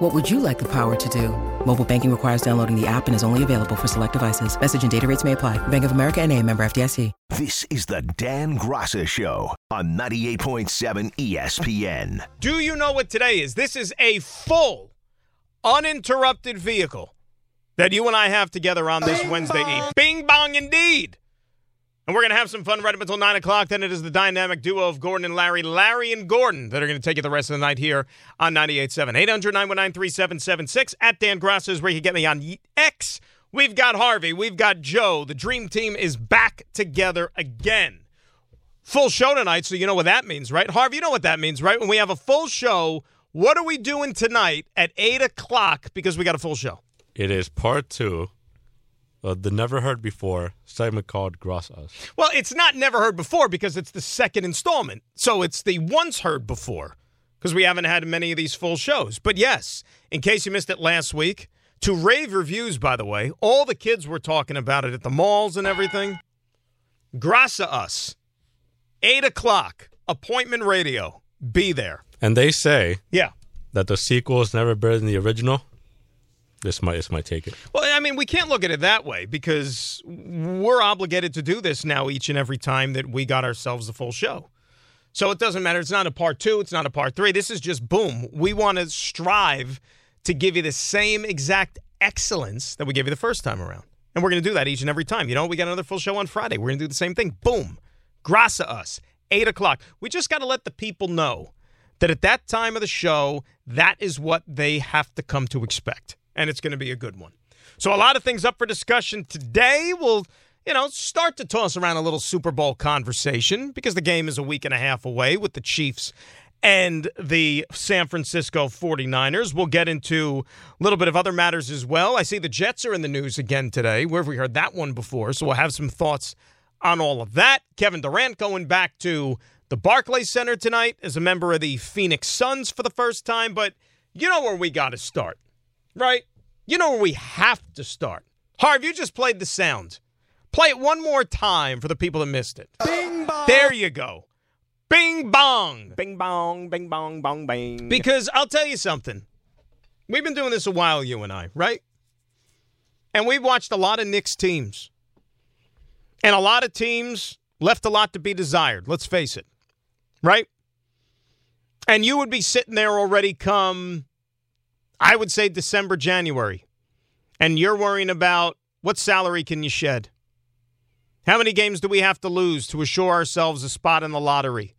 What would you like the power to do? Mobile banking requires downloading the app and is only available for select devices. Message and data rates may apply. Bank of America and a member FDIC. This is the Dan Graca Show on 98.7 ESPN. Do you know what today is? This is a full, uninterrupted vehicle that you and I have together on this Bing Wednesday bong. Bing bong indeed. And we're going to have some fun right up until 9 o'clock. Then it is the dynamic duo of Gordon and Larry, Larry and Gordon, that are going to take you the rest of the night here on 98.7. 800 919 3776. At Dan Graca is where you can get me on X. We've got Harvey. We've got Joe. The dream team is back together again. Full show tonight, so you know what that means, right? Harvey, you know what that means, right? When we have a full show, what are we doing tonight at 8 o'clock because we got a full show? It is part two uh, the Never Heard Before segment called Gross Us. Well, it's not Never Heard Before because it's the second installment. So it's the Once Heard Before because we haven't had many of these full shows. But yes, in case you missed it last week, to rave reviews, by the way, all the kids were talking about it at the malls and everything. Grasa Us, 8 o'clock, appointment radio. Be there. And they say yeah. that the sequel is never better than the original. This might this might take it. Well, I mean, we can't look at it that way because we're obligated to do this now each and every time that we got ourselves a full show. So it doesn't matter. It's not a part two. It's not a part three. This is just boom. We want to strive to give you the same exact excellence that we gave you the first time around. And we're going to do that each and every time. You know, we got another full show on Friday. We're going to do the same thing. Boom. Grasa us. Eight o'clock. We just got to let the people know that at that time of the show, that is what they have to come to expect and it's going to be a good one. So, a lot of things up for discussion today. We'll, you know, start to toss around a little Super Bowl conversation because the game is a week and a half away with the Chiefs and the San Francisco 49ers. We'll get into a little bit of other matters as well. I see the Jets are in the news again today. Where have we heard that one before? So, we'll have some thoughts on all of that. Kevin Durant going back to the Barclays Center tonight as a member of the Phoenix Suns for the first time. But you know where we got to start, right? You know where we have to start. Harv, you just played the sound. Play it one more time for the people that missed it. Bing bong. There you go. Bing bong. Bing bong, bing bong, bong bang. Because I'll tell you something. We've been doing this a while, you and I, right? And we've watched a lot of Knicks teams. And a lot of teams left a lot to be desired, let's face it. Right? And you would be sitting there already come I would say December, January. And you're worrying about what salary can you shed? How many games do we have to lose to assure ourselves a spot in the lottery?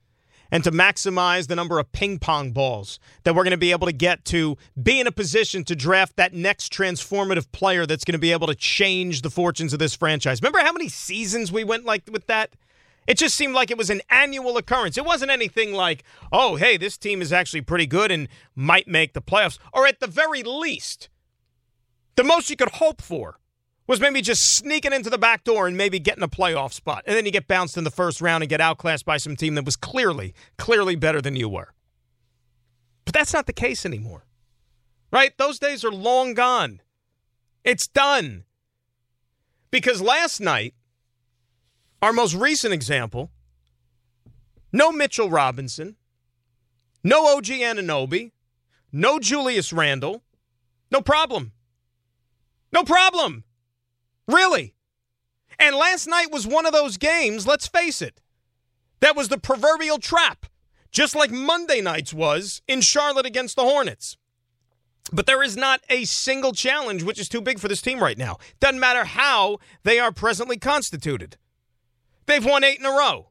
And to maximize the number of ping pong balls that we're going to be able to get to be in a position to draft that next transformative player that's going to be able to change the fortunes of this franchise. Remember how many seasons we went like with that? It just seemed like it was an annual occurrence. It wasn't anything like, oh, hey, this team is actually pretty good and might make the playoffs. Or at the very least, the most you could hope for was maybe just sneaking into the back door and maybe getting a playoff spot. And then you get bounced in the first round and get outclassed by some team that was clearly, clearly better than you were. But that's not the case anymore. Right? Those days are long gone. It's done. Because last night, our most recent example no Mitchell Robinson, no OG Anunoby, no Julius Randle. No problem. No problem. Really. And last night was one of those games, let's face it, that was the proverbial trap, just like Monday night's was in Charlotte against the Hornets. But there is not a single challenge which is too big for this team right now. Doesn't matter how they are presently constituted. They've won eight in a row.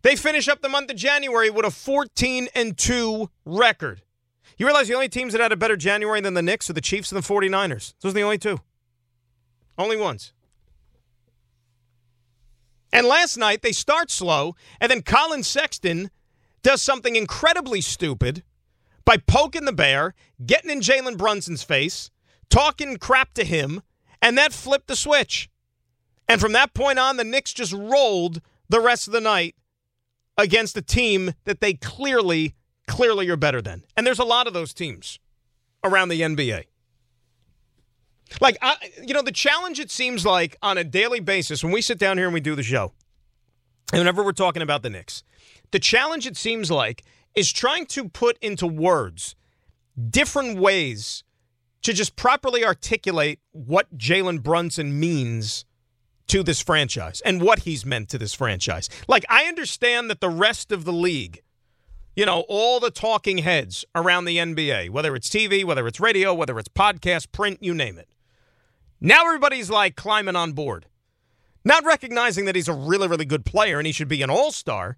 They finish up the month of January with a 14 and 2 record. You realize the only teams that had a better January than the Knicks are the Chiefs and the 49ers. Those are the only two. Only ones. And last night they start slow, and then Collin Sexton does something incredibly stupid by poking the bear, getting in Jalen Brunson's face, talking crap to him, and that flipped the switch. And from that point on, the Knicks just rolled the rest of the night against a team that they clearly, clearly are better than. And there's a lot of those teams around the NBA. Like, I, you know, the challenge it seems like on a daily basis when we sit down here and we do the show, and whenever we're talking about the Knicks, the challenge it seems like is trying to put into words different ways to just properly articulate what Jalen Brunson means to this franchise and what he's meant to this franchise. Like, I understand that the rest of the league, you know, all the talking heads around the NBA, whether it's TV, whether it's radio, whether it's podcast, print, you name it. Now everybody's like climbing on board, not recognizing that he's a really, really good player and he should be an all star.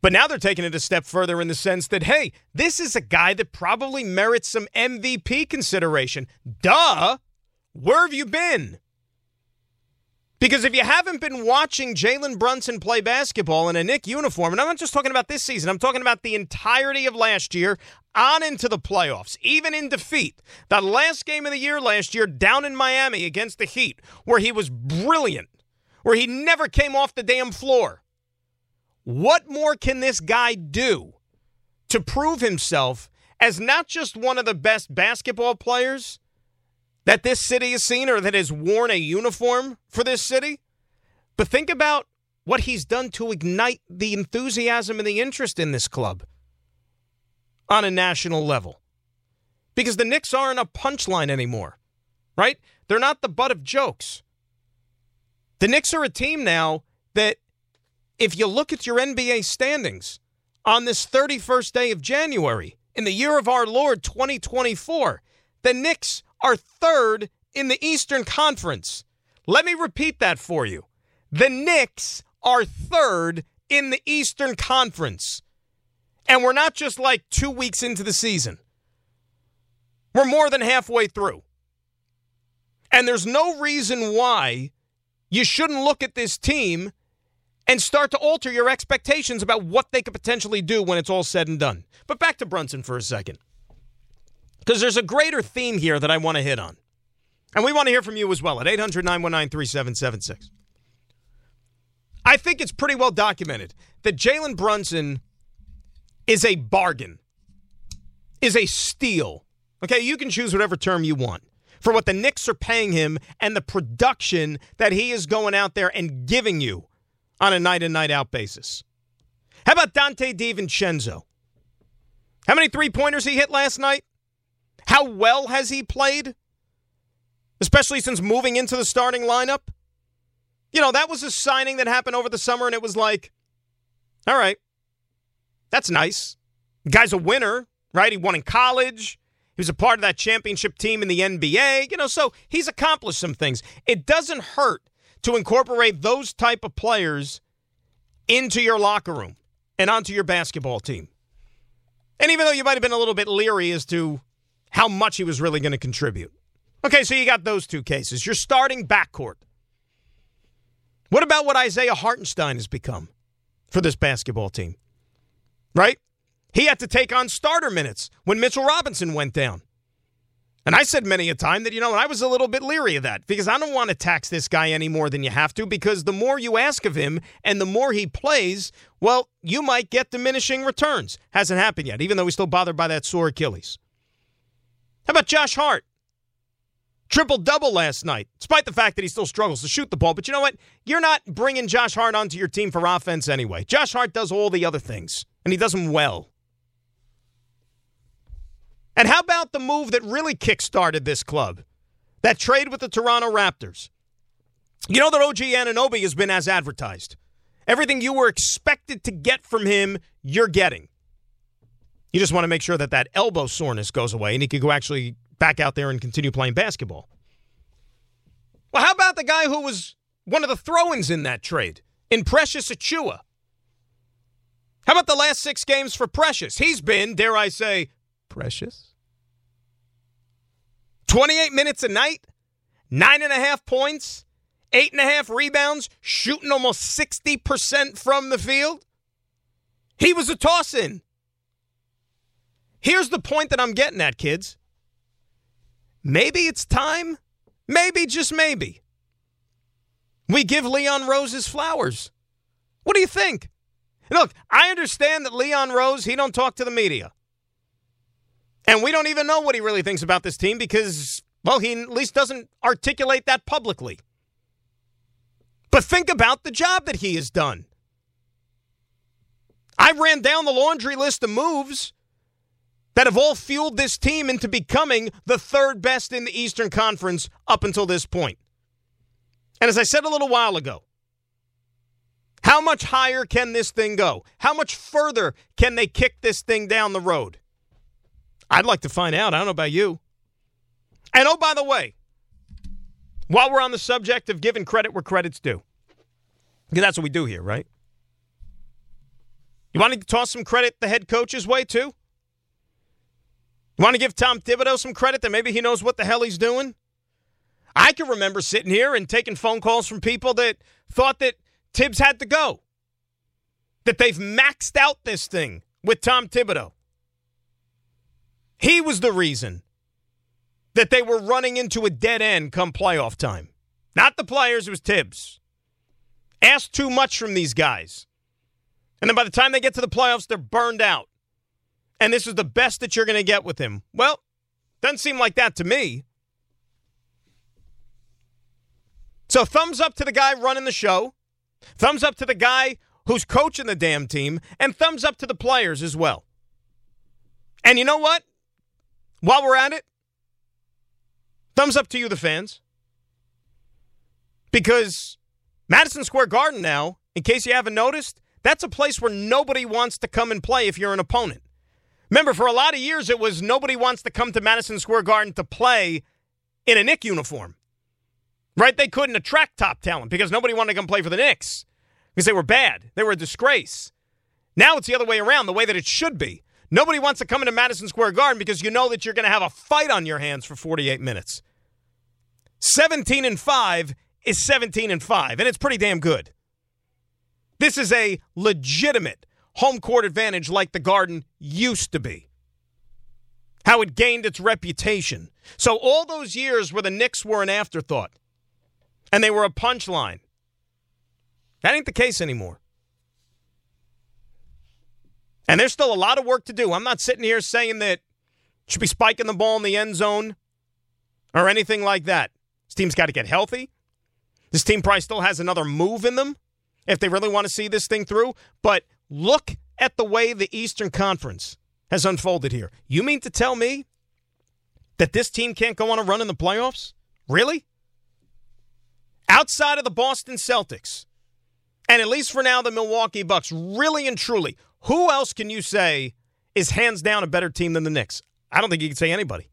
But now they're taking it a step further in the sense that, hey, this is a guy that probably merits some MVP consideration. Duh. Where have you been? Because if you haven't been watching Jalen Brunson play basketball in a Knick uniform, and I'm not just talking about this season, I'm talking about the entirety of last year on into the playoffs, even in defeat. That last game of the year last year down in Miami against the Heat, where he was brilliant, where he never came off the damn floor. What more can this guy do to prove himself as not just one of the best basketball players? That this city has seen or that has worn a uniform for this city. But think about what he's done to ignite the enthusiasm and the interest in this club on a national level. Because the Knicks aren't a punchline anymore, right? They're not the butt of jokes. The Knicks are a team now that, if you look at your NBA standings on this 31st day of January, in the year of our Lord 2024, the Knicks are third in the Eastern Conference. Let me repeat that for you. The Knicks are third in the Eastern Conference. And we're not just like two weeks into the season, we're more than halfway through. And there's no reason why you shouldn't look at this team and start to alter your expectations about what they could potentially do when it's all said and done. But back to Brunson for a second. Because there's a greater theme here that I want to hit on. And we want to hear from you as well at 800 919 3776. I think it's pretty well documented that Jalen Brunson is a bargain, is a steal. Okay, you can choose whatever term you want for what the Knicks are paying him and the production that he is going out there and giving you on a night in, night out basis. How about Donte DiVincenzo? How many three pointers he hit last night? How well has he played? Especially since moving into the starting lineup? You know, that was a signing that happened over the summer, and it was like, all right, that's nice. The guy's a winner, right? He won in college. He was a part of that championship team in the NBA. You know, so he's accomplished some things. It doesn't hurt to incorporate those type of players into your locker room and onto your basketball team. And even though you might have been a little bit leery as to how much he was really going to contribute. Okay, so you got those two cases. You're starting backcourt. What about what Isaiah Hartenstein has become for this basketball team? Right? He had to take on starter minutes when Mitchell Robinson went down. And I said many a time that, you know, I was a little bit leery of that because I don't want to tax this guy any more than you have to because the more you ask of him and the more he plays, well, you might get diminishing returns. Hasn't happened yet, even though he's still bothered by that sore Achilles. How about Josh Hart? Triple double last night, despite the fact that he still struggles to shoot the ball. But you know what? You're not bringing Josh Hart onto your team for offense anyway. Josh Hart does all the other things, and he does them well. And how about the move that really kickstarted this club? That trade with the Toronto Raptors. You know that OG Anunoby has been as advertised. Everything you were expected to get from him, you're getting. You just want to make sure that that elbow soreness goes away and he can go actually back out there and continue playing basketball. Well, how about the guy who was one of the throw ins in that trade, in Precious Achiuwa? How about the last six games for Precious? He's been, dare I say, precious. 28 minutes a night, nine and a half points, eight and a half rebounds, shooting almost 60% from the field. He was a toss in. Here's the point that I'm getting at, kids. Maybe it's time, maybe, just maybe, we give Leon Rose his flowers. What do you think? Look, I understand that Leon Rose, he don't talk to the media. And we don't even know what he really thinks about this team because, well, he at least doesn't articulate that publicly. But think about the job that he has done. I ran down the laundry list of moves that have all fueled this team into becoming the third best in the Eastern Conference up until this point. And as I said a little while ago, how much higher can this thing go? How much further can they kick this thing down the road? I'd like to find out. I don't know about you. And oh, by the way, while we're on the subject of giving credit where credit's due, because that's what we do here, right? You want to toss some credit the head coach's way, too? Want to give Tom Thibodeau some credit that maybe he knows what the hell he's doing? I can remember sitting here and taking phone calls from people that thought that Thibs had to go, that they've maxed out this thing with Tom Thibodeau. He was the reason that they were running into a dead end come playoff time. Not the players, it was Thibs. Asked too much from these guys. And then by the time they get to the playoffs, they're burned out. And this is the best that you're going to get with him. Well, doesn't seem like that to me. So, thumbs up to the guy running the show, thumbs up to the guy who's coaching the damn team, and thumbs up to the players as well. And you know what? While we're at it, thumbs up to you, the fans. Because Madison Square Garden now, in case you haven't noticed, that's a place where nobody wants to come and play if you're an opponent. Remember, for a lot of years, it was nobody wants to come to Madison Square Garden to play in a Knick uniform. Right? They couldn't attract top talent because nobody wanted to come play for the Knicks because they were bad. They were a disgrace. Now it's the other way around, the way that it should be. Nobody wants to come into Madison Square Garden because you know that you're going to have a fight on your hands for 48 minutes. 17 and 5 is 17 and 5, and it's pretty damn good. This is a legitimate home court advantage like the Garden used to be. How it gained its reputation. So, all those years where the Knicks were an afterthought and they were a punchline, that ain't the case anymore. And there's still a lot of work to do. I'm not sitting here saying that should be spiking the ball in the end zone or anything like that. This team's got to get healthy. This team probably still has another move in them if they really want to see this thing through. But look at the way the Eastern Conference has unfolded here. You mean to tell me that this team can't go on a run in the playoffs? Really? Outside of the Boston Celtics, and at least for now, the Milwaukee Bucks, really and truly, who else can you say is hands down a better team than the Knicks? I don't think you can say anybody.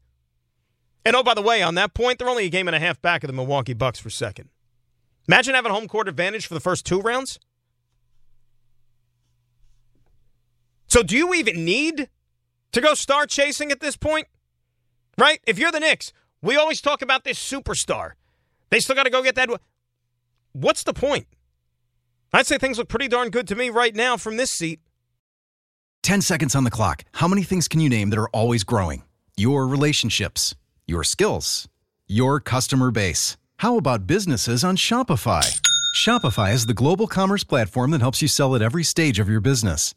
And oh, by the way, on that point, they're only a game and a half back of the Milwaukee Bucks for second. Imagine having home court advantage for the first two rounds. So, do you even need to go star chasing at this point? Right? If you're the Knicks, we always talk about this superstar. They still got to go get that. What's the point? I'd say things look pretty darn good to me right now from this seat. 10 seconds on the clock. How many things can you name that are always growing? Your relationships, your skills, your customer base. How about businesses on Shopify? Shopify is the global commerce platform that helps you sell at every stage of your business.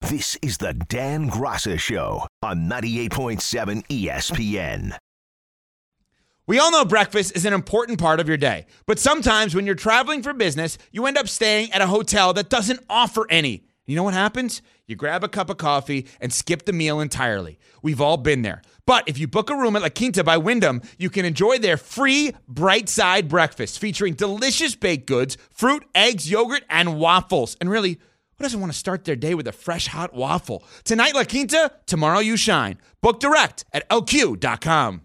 This is the Dan Graca Show on 98.7 ESPN. We all know breakfast is an important part of your day, but sometimes when you're traveling for business, you end up staying at a hotel that doesn't offer any. You know what happens? You grab a cup of coffee and skip the meal entirely. We've all been there. But if you book a room at La Quinta by Wyndham, you can enjoy their free bright side breakfast featuring delicious baked goods, fruit, eggs, yogurt, and waffles. And really, who doesn't want to start their day with a fresh hot waffle? Tonight, La Quinta, tomorrow, you shine. Book direct at lq.com.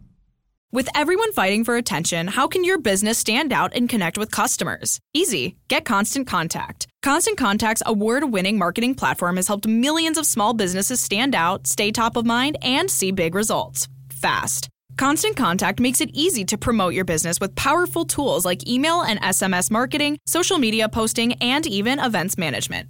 With everyone fighting for attention, how can your business stand out and connect with customers? Easy. Get Constant Contact. Constant Contact's award winning marketing platform has helped millions of small businesses stand out, stay top of mind, and see big results fast. Constant Contact makes it easy to promote your business with powerful tools like email and SMS marketing, social media posting, and even events management.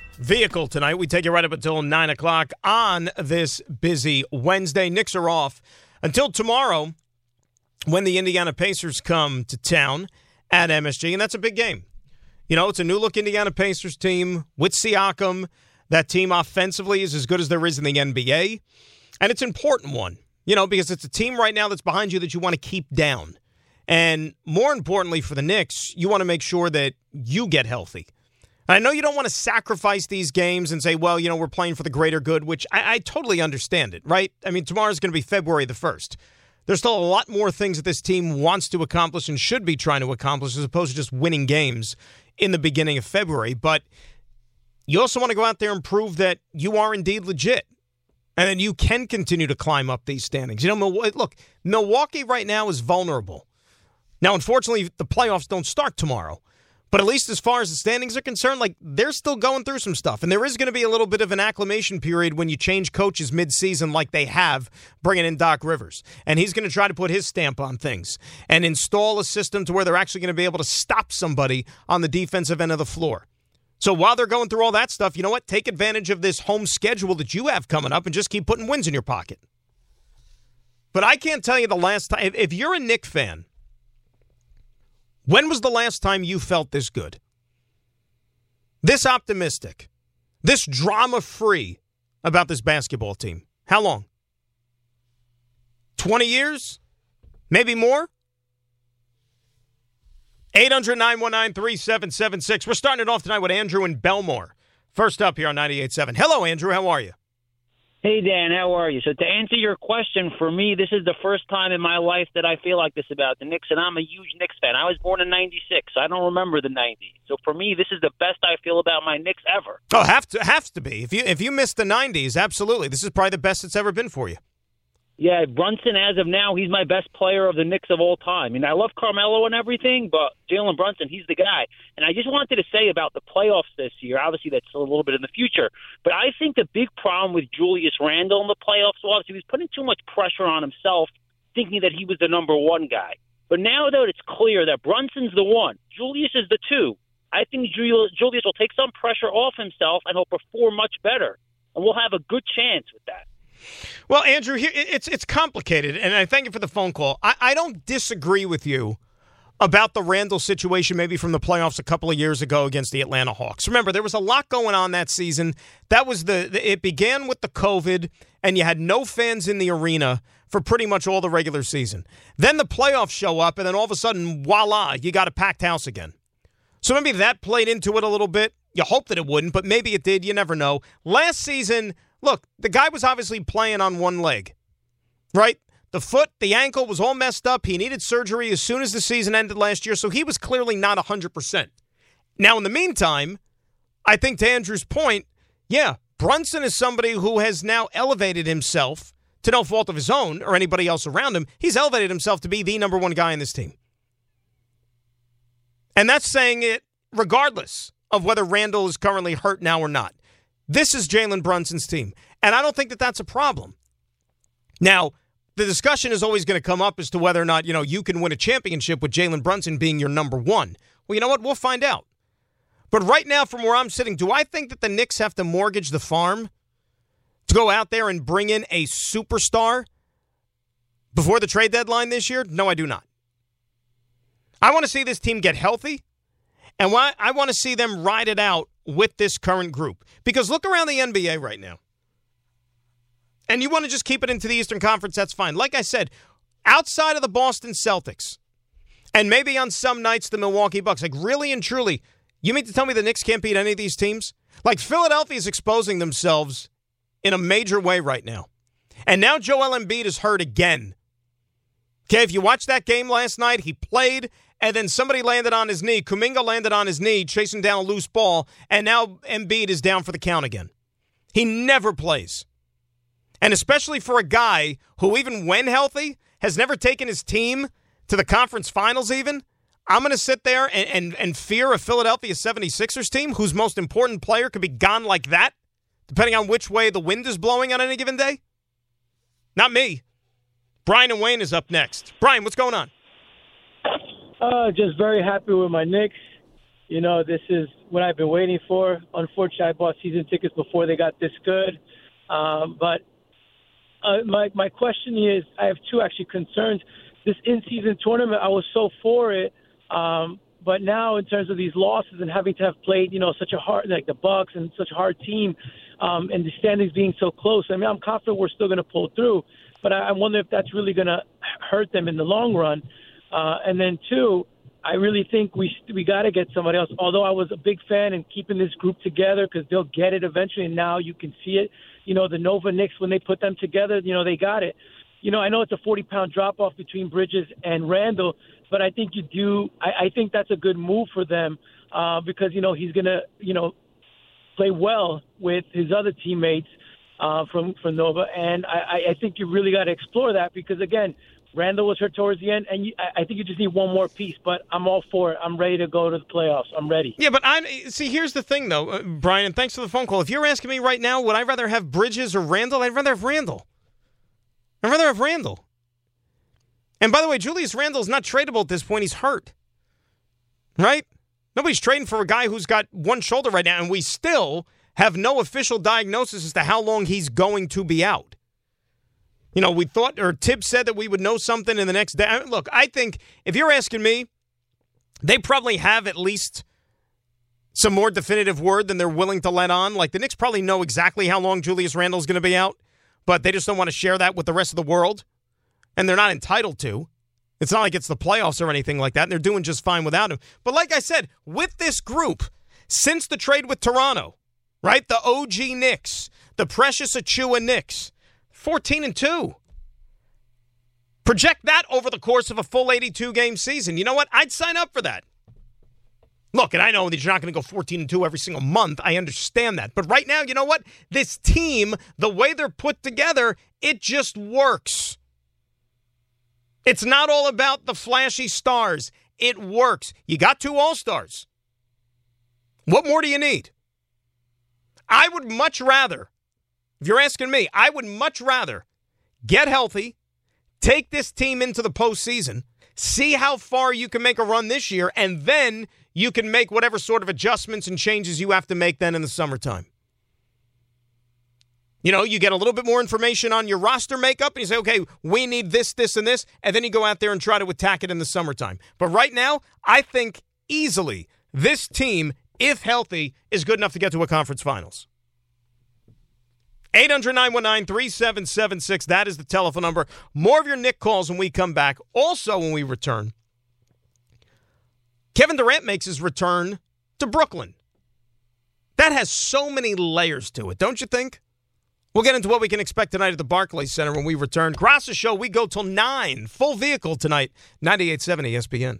vehicle tonight. We take you right up until 9 o'clock on this busy Wednesday. Knicks are off until tomorrow when the Indiana Pacers come to town at MSG, and that's a big game. You know, it's a new look Indiana Pacers team with Siakam. That team offensively is as good as there is in the NBA, and it's an important one, you know, because it's a team right now that's behind you that you want to keep down. And more importantly for the Knicks, you want to make sure that you get healthy. I know you don't want to sacrifice these games and say, well, you know, we're playing for the greater good, which I, I totally understand it, right? I mean, tomorrow's going to be February the 1st. There's still a lot more things that this team wants to accomplish and should be trying to accomplish as opposed to just winning games in the beginning of February. But you also want to go out there and prove that you are indeed legit and then you can continue to climb up these standings. You know, look, Milwaukee right now is vulnerable. Now, unfortunately, the playoffs don't start tomorrow. But at least as far as the standings are concerned, like they're still going through some stuff. And there is going to be a little bit of an acclimation period when you change coaches midseason, like they have, bringing in Doc Rivers. And he's going to try to put his stamp on things and install a system to where they're actually going to be able to stop somebody on the defensive end of the floor. So while they're going through all that stuff, you know what? Take advantage of this home schedule that you have coming up and just keep putting wins in your pocket. But I can't tell you the last time. If you're a Knick fan, when was the last time you felt this good? This optimistic, this drama free about this basketball team? How long? 20 years? Maybe more? 800 919 3776. We're starting it off tonight with Andrew and Bellmore. First up here on 98.7. Hello, Andrew. How are you? Hey, Dan, how are you? So, to answer your question, for me, this is the first time in my life that I feel like this about the Knicks, and I'm a huge Knicks fan. I was born in 96. I don't remember the 90s. So, for me, this is the best I feel about my Knicks ever. Oh, have to have to be. If you if you missed the 90s, absolutely. This is probably the best it's ever been for you. Yeah, Brunson, as of now, he's my best player of the Knicks of all time. I mean, I love Carmelo and everything, but Jalen Brunson, he's the guy. And I just wanted to say about the playoffs this year, obviously that's a little bit in the future, but I think the big problem with Julius Randle in the playoffs was he was putting too much pressure on himself, thinking that he was the number one guy. But now that it's clear that Brunson's the one, Julius is the two, I think Julius will take some pressure off himself and he'll perform much better. And we'll have a good chance with that. Well, Andrew, here it's it's complicated, and I thank you for the phone call. I, I don't disagree with you about the Randle situation, maybe from the playoffs a couple of years ago against the Atlanta Hawks. Remember, there was a lot going on that season. That was the, the it began with the COVID, and you had no fans in the arena for pretty much all the regular season. Then the playoffs show up, and then all of a sudden, voila, you got a packed house again. So maybe that played into it a little bit. You hope that it wouldn't, but maybe it did. You never know. Last season Look, the guy was obviously playing on one leg, right? The foot, the ankle was all messed up. He needed surgery as soon as the season ended last year, so he was clearly not 100%. Now, in the meantime, I think to Andrew's point, yeah, Brunson is somebody who has now elevated himself to no fault of his own or anybody else around him. He's elevated himself to be the number one guy in this team. And that's saying it regardless of whether Randle is currently hurt now or not. This is Jalen Brunson's team. And I don't think that that's a problem. Now, the discussion is always going to come up as to whether or not, you know, you can win a championship with Jalen Brunson being your number one. Well, you know what? We'll find out. But right now, from where I'm sitting, do I think that the Knicks have to mortgage the farm to go out there and bring in a superstar before the trade deadline this year? No, I do not. I want to see this team get healthy, and I want to see them ride it out with this current group. Because look around the NBA right now. And you want to just keep it into the Eastern Conference, that's fine. Like I said, outside of the Boston Celtics, and maybe on some nights the Milwaukee Bucks, like really and truly, you mean to tell me the Knicks can't beat any of these teams? Like Philadelphia is exposing themselves in a major way right now. And now Joel Embiid is hurt again. Okay, if you watched that game last night, he played and then somebody landed on his knee. Kuminga landed on his knee, chasing down a loose ball, and now Embiid is down for the count again. He never plays. And especially for a guy who, even when healthy, has never taken his team to the conference finals, even. I'm going to sit there and, and, and fear a Philadelphia 76ers team whose most important player could be gone like that, depending on which way the wind is blowing on any given day? Not me. Brian and Wayne is up next. Brian, what's going on? Uh, just very happy with my Knicks. You know, this is what I've been waiting for. Unfortunately, I bought season tickets before they got this good. Um, but uh, my my question is, I have two actually concerns. This in-season tournament, I was so for it, um, but now in terms of these losses and having to have played, you know, such a hard like the Bucks and such a hard team, um, and the standings being so close. I mean, I'm confident we're still going to pull through, but I, I wonder if that's really going to hurt them in the long run. Uh, and then two, I really think we we got to get somebody else. Although I was a big fan in keeping this group together because they'll get it eventually, and now you can see it. You know, the Nova Knicks when they put them together, you know they got it. You know, I know it's a 40 pound drop off between Bridges and Randle, but I think you do. I, I think that's a good move for them uh, because you know he's gonna you know play well with his other teammates uh, from from Nova, and I, I think you really got to explore that because again, Randle was hurt towards the end, and you, I think you just need one more piece. But I'm all for it. I'm ready to go to the playoffs. I'm ready. Yeah, but I see. Here's the thing, though, uh, Brian. Thanks for the phone call. If you're asking me right now, would I rather have Bridges or Randle? I'd rather have Randle. I'd rather have Randle. And by the way, Julius Randle is not tradable at this point. He's hurt. Right? Nobody's trading for a guy who's got one shoulder right now, and we still have no official diagnosis as to how long he's going to be out. You know, we thought, or Thibs said that we would know something in the next day. I mean, look, I think if you're asking me, they probably have at least some more definitive word than they're willing to let on. Like the Knicks probably know exactly how long Julius Randle's going to be out, but they just don't want to share that with the rest of the world, and they're not entitled to. It's not like it's the playoffs or anything like that, and they're doing just fine without him. But like I said, with this group, since the trade with Toronto, right? The OG Knicks, the Precious Achiuwa Knicks, 14 and 2. Project that over the course of a full 82 game season. You know what? I'd sign up for that. Look, and I know that you're not going to go 14 and 2 every single month. I understand that. But right now, you know what? This team, the way they're put together, it just works. It's not all about the flashy stars. It works. You got two All Stars. What more do you need? I would much rather, if you're asking me, I would much rather get healthy, take this team into the postseason, see how far you can make a run this year, and then you can make whatever sort of adjustments and changes you have to make then in the summertime. You know, you get a little bit more information on your roster makeup, and you say, okay, we need this, this, and this, and then you go out there and try to attack it in the summertime. But right now, I think easily this team, if healthy, is good enough to get to a conference finals. 800 919 3776. That is the telephone number. More of your Knick calls when we come back. Also, when we return, Kevin Durant makes his return to Brooklyn. That has so many layers to it, don't you think? We'll get into what we can expect tonight at the Barclays Center when we return. Graca's Show, we go till 9. Full vehicle tonight, 98.7 ESPN.